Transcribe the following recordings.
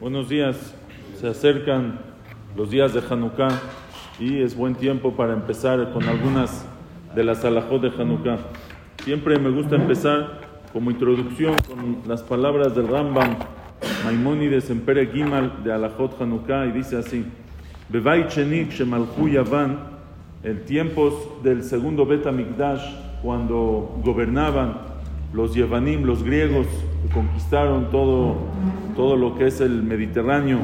Buenos días. Se acercan los días de Hanukkah y es buen tiempo para empezar con algunas de las alajot de Hanukkah. Siempre me gusta empezar como introducción con las palabras del Rambam Maimónides en Pere Gimal de alajot Hanukkah y dice así: Bevay Chenik Shemalchu Yavan, en tiempos del segundo Bet Mikdash, cuando gobernaban los Yevanim, los griegos, conquistaron todo, todo lo que es el Mediterráneo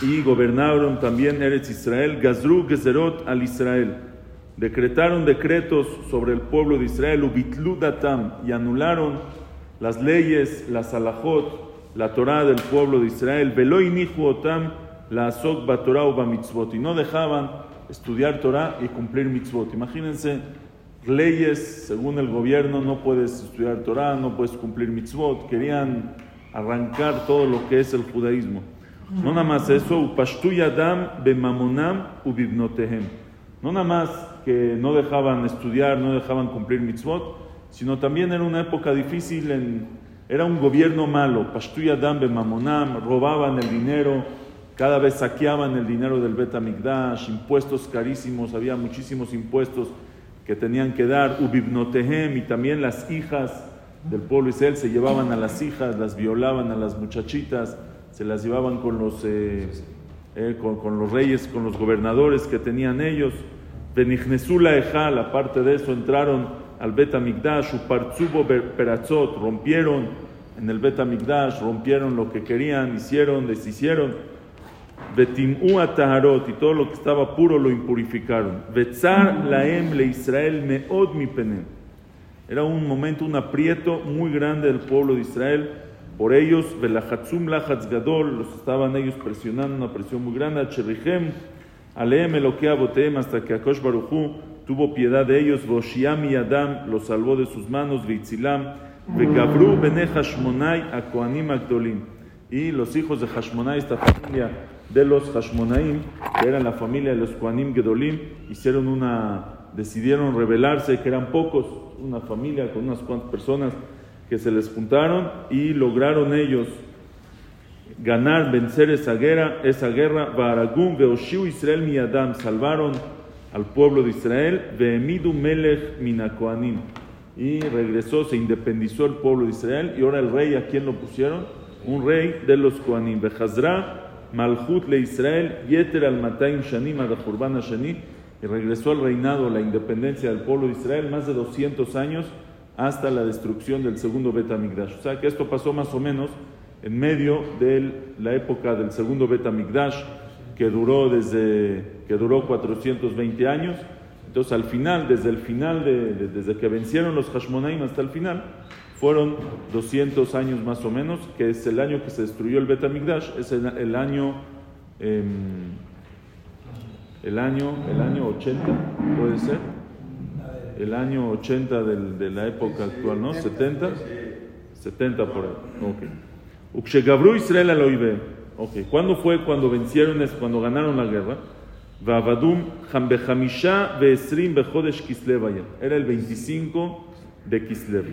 y gobernaron también Eretz Israel, Gazru Gezerot al Israel. Decretaron decretos sobre el pueblo de Israel, Ubitlu Datam, y anularon las leyes, la Salahot, la Torah del pueblo de Israel, Veloi Nihu Otam, la Azok Batorah Mitzvot, y no dejaban estudiar Torah y cumplir mitzvot. Imagínense leyes, según el gobierno, no puedes estudiar Torah, no puedes cumplir mitzvot. Querían arrancar todo lo que es el judaísmo. No nada más eso, upashtu bemamonam ubibnotehem. No nada más que no dejaban estudiar, no dejaban cumplir mitzvot, sino también era una época difícil, en, era un gobierno malo. Pashtu yadam bemamonam, robaban el dinero, cada vez saqueaban el dinero del Bet impuestos carísimos, había muchísimos impuestos que tenían que dar, Ubibnotehem, y también las hijas del pueblo Israel se llevaban a las hijas, las violaban a las muchachitas, se las llevaban con los, eh, eh, con, los reyes, con los gobernadores que tenían ellos. Benignezula Ejal, aparte de eso, entraron al Bet Amigdash, Upartzubo Peratzot, rompieron en el Bet Amigdash, rompieron lo que querían, hicieron, deshicieron. Betim'u ataharot y todo lo que estaba puro lo impurificaron. Betzar laem le Israel meod mi penem. Era un momento, un aprieto muy grande del pueblo de Israel. Por ellos, velachatzum lachatz gadol, los estaban ellos presionando, una presión muy grande. Cherichem, aleem eloquea boteem, hasta que Akosh Baruchu tuvo piedad de ellos. Voshiam y Adam los salvó de sus manos. Vitzilam, vegabru bene Hashmonai a Koanim Agdolim. Y los hijos de Hashmonai, esta familia de los Hashmonaim, que eran la familia de los Koanim Gedolim, hicieron una, decidieron rebelarse, que eran pocos, una familia con unas cuantas personas que se les juntaron y lograron ellos ganar, vencer esa guerra, esa guerra, Baragum, Beoshiu Israel Miyadam, salvaron al pueblo de Israel, Beemidu Melech Minakoanim, y regresó, se independizó el pueblo de Israel, y ahora el rey, ¿a quién lo pusieron? Un rey de los Koanim, Behazra, Malchut le Israel, Yeter al Mataim Shanim Adachurban Shani, y regresó al reinado, la independencia del pueblo de Israel, más de 200 años hasta la destrucción del segundo Betamigdash. O sea que esto pasó más o menos en medio de la época del segundo Betamigdash, que duró desde que duró 420 años. Entonces al final, desde el final, de, desde que vencieron los Hashmonaim hasta el final, fueron 200 años más o menos, que es el año que se destruyó el Betamigdash, es el, año, em, el año, el año 80, puede ser, el año 80 de la época actual, ¿no? 70, 70 por ahí, ok. Israel al ok. ¿Cuándo fue cuando vencieron, cuando ganaron la guerra? Vavadum Hambehamisha Veesrim Bejodesh Kislev Era el 25 de Kislev.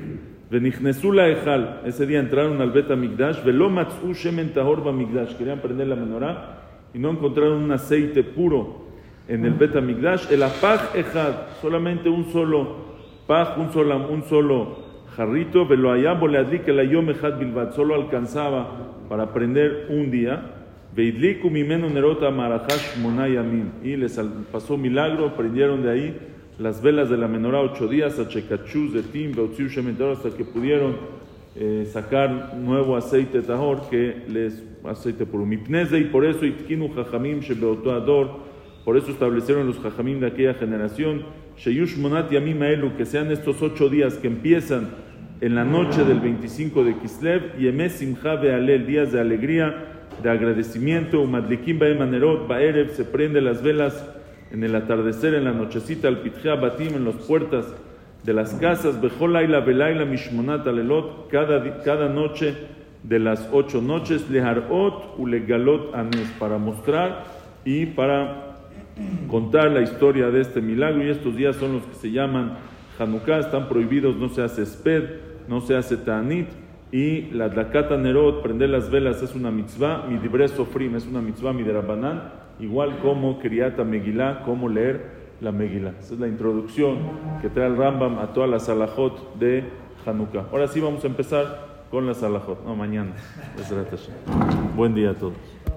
Venichnesula Ejal, ese día entraron al Bet Migdash, velo matzu shemen tahor Migdash, querían prender la menorá y no encontraron un aceite puro en el Bet Migdash, el apaj Ejad, solamente un solo paj, un solo, un solo jarrito, velo allá que la yom Ejad bilbat, solo alcanzaba para prender un día, y les pasó milagro, prendieron de ahí las velas de la menorá ocho días, hasta que pudieron eh, sacar nuevo aceite tahor que les aceite por y por eso itkinu jajamim ador, por eso establecieron los jajamim de aquella generación, sheyush monat yamim que sean estos ocho días que empiezan en la noche del 25 de Kislev, y emesim alel, días de alegría, de agradecimiento, umadlikim baemanerot, baerev, se prende las velas en el atardecer, en la nochecita, al pitjea batim, en las puertas de las casas, bejolaila, belaila, mishmonat, alelot, cada, cada noche de las ocho noches, leharot, ulegalot, anes, para mostrar y para contar la historia de este milagro. Y estos días son los que se llaman Hanukkah, están prohibidos, no se hace sped, no se hace ta'anit, Y la Dakata Nerot, prender las velas, es una mitzvah. Mi dibre sofrim es una mitzvah, mi derabanan. Igual como Kriata Megillah, como leer la Megillah. Esa es la introducción que trae el Rambam a todas las alajot de Hanukkah. Ahora sí vamos a empezar con las alajot. No, mañana. Buen día a todos.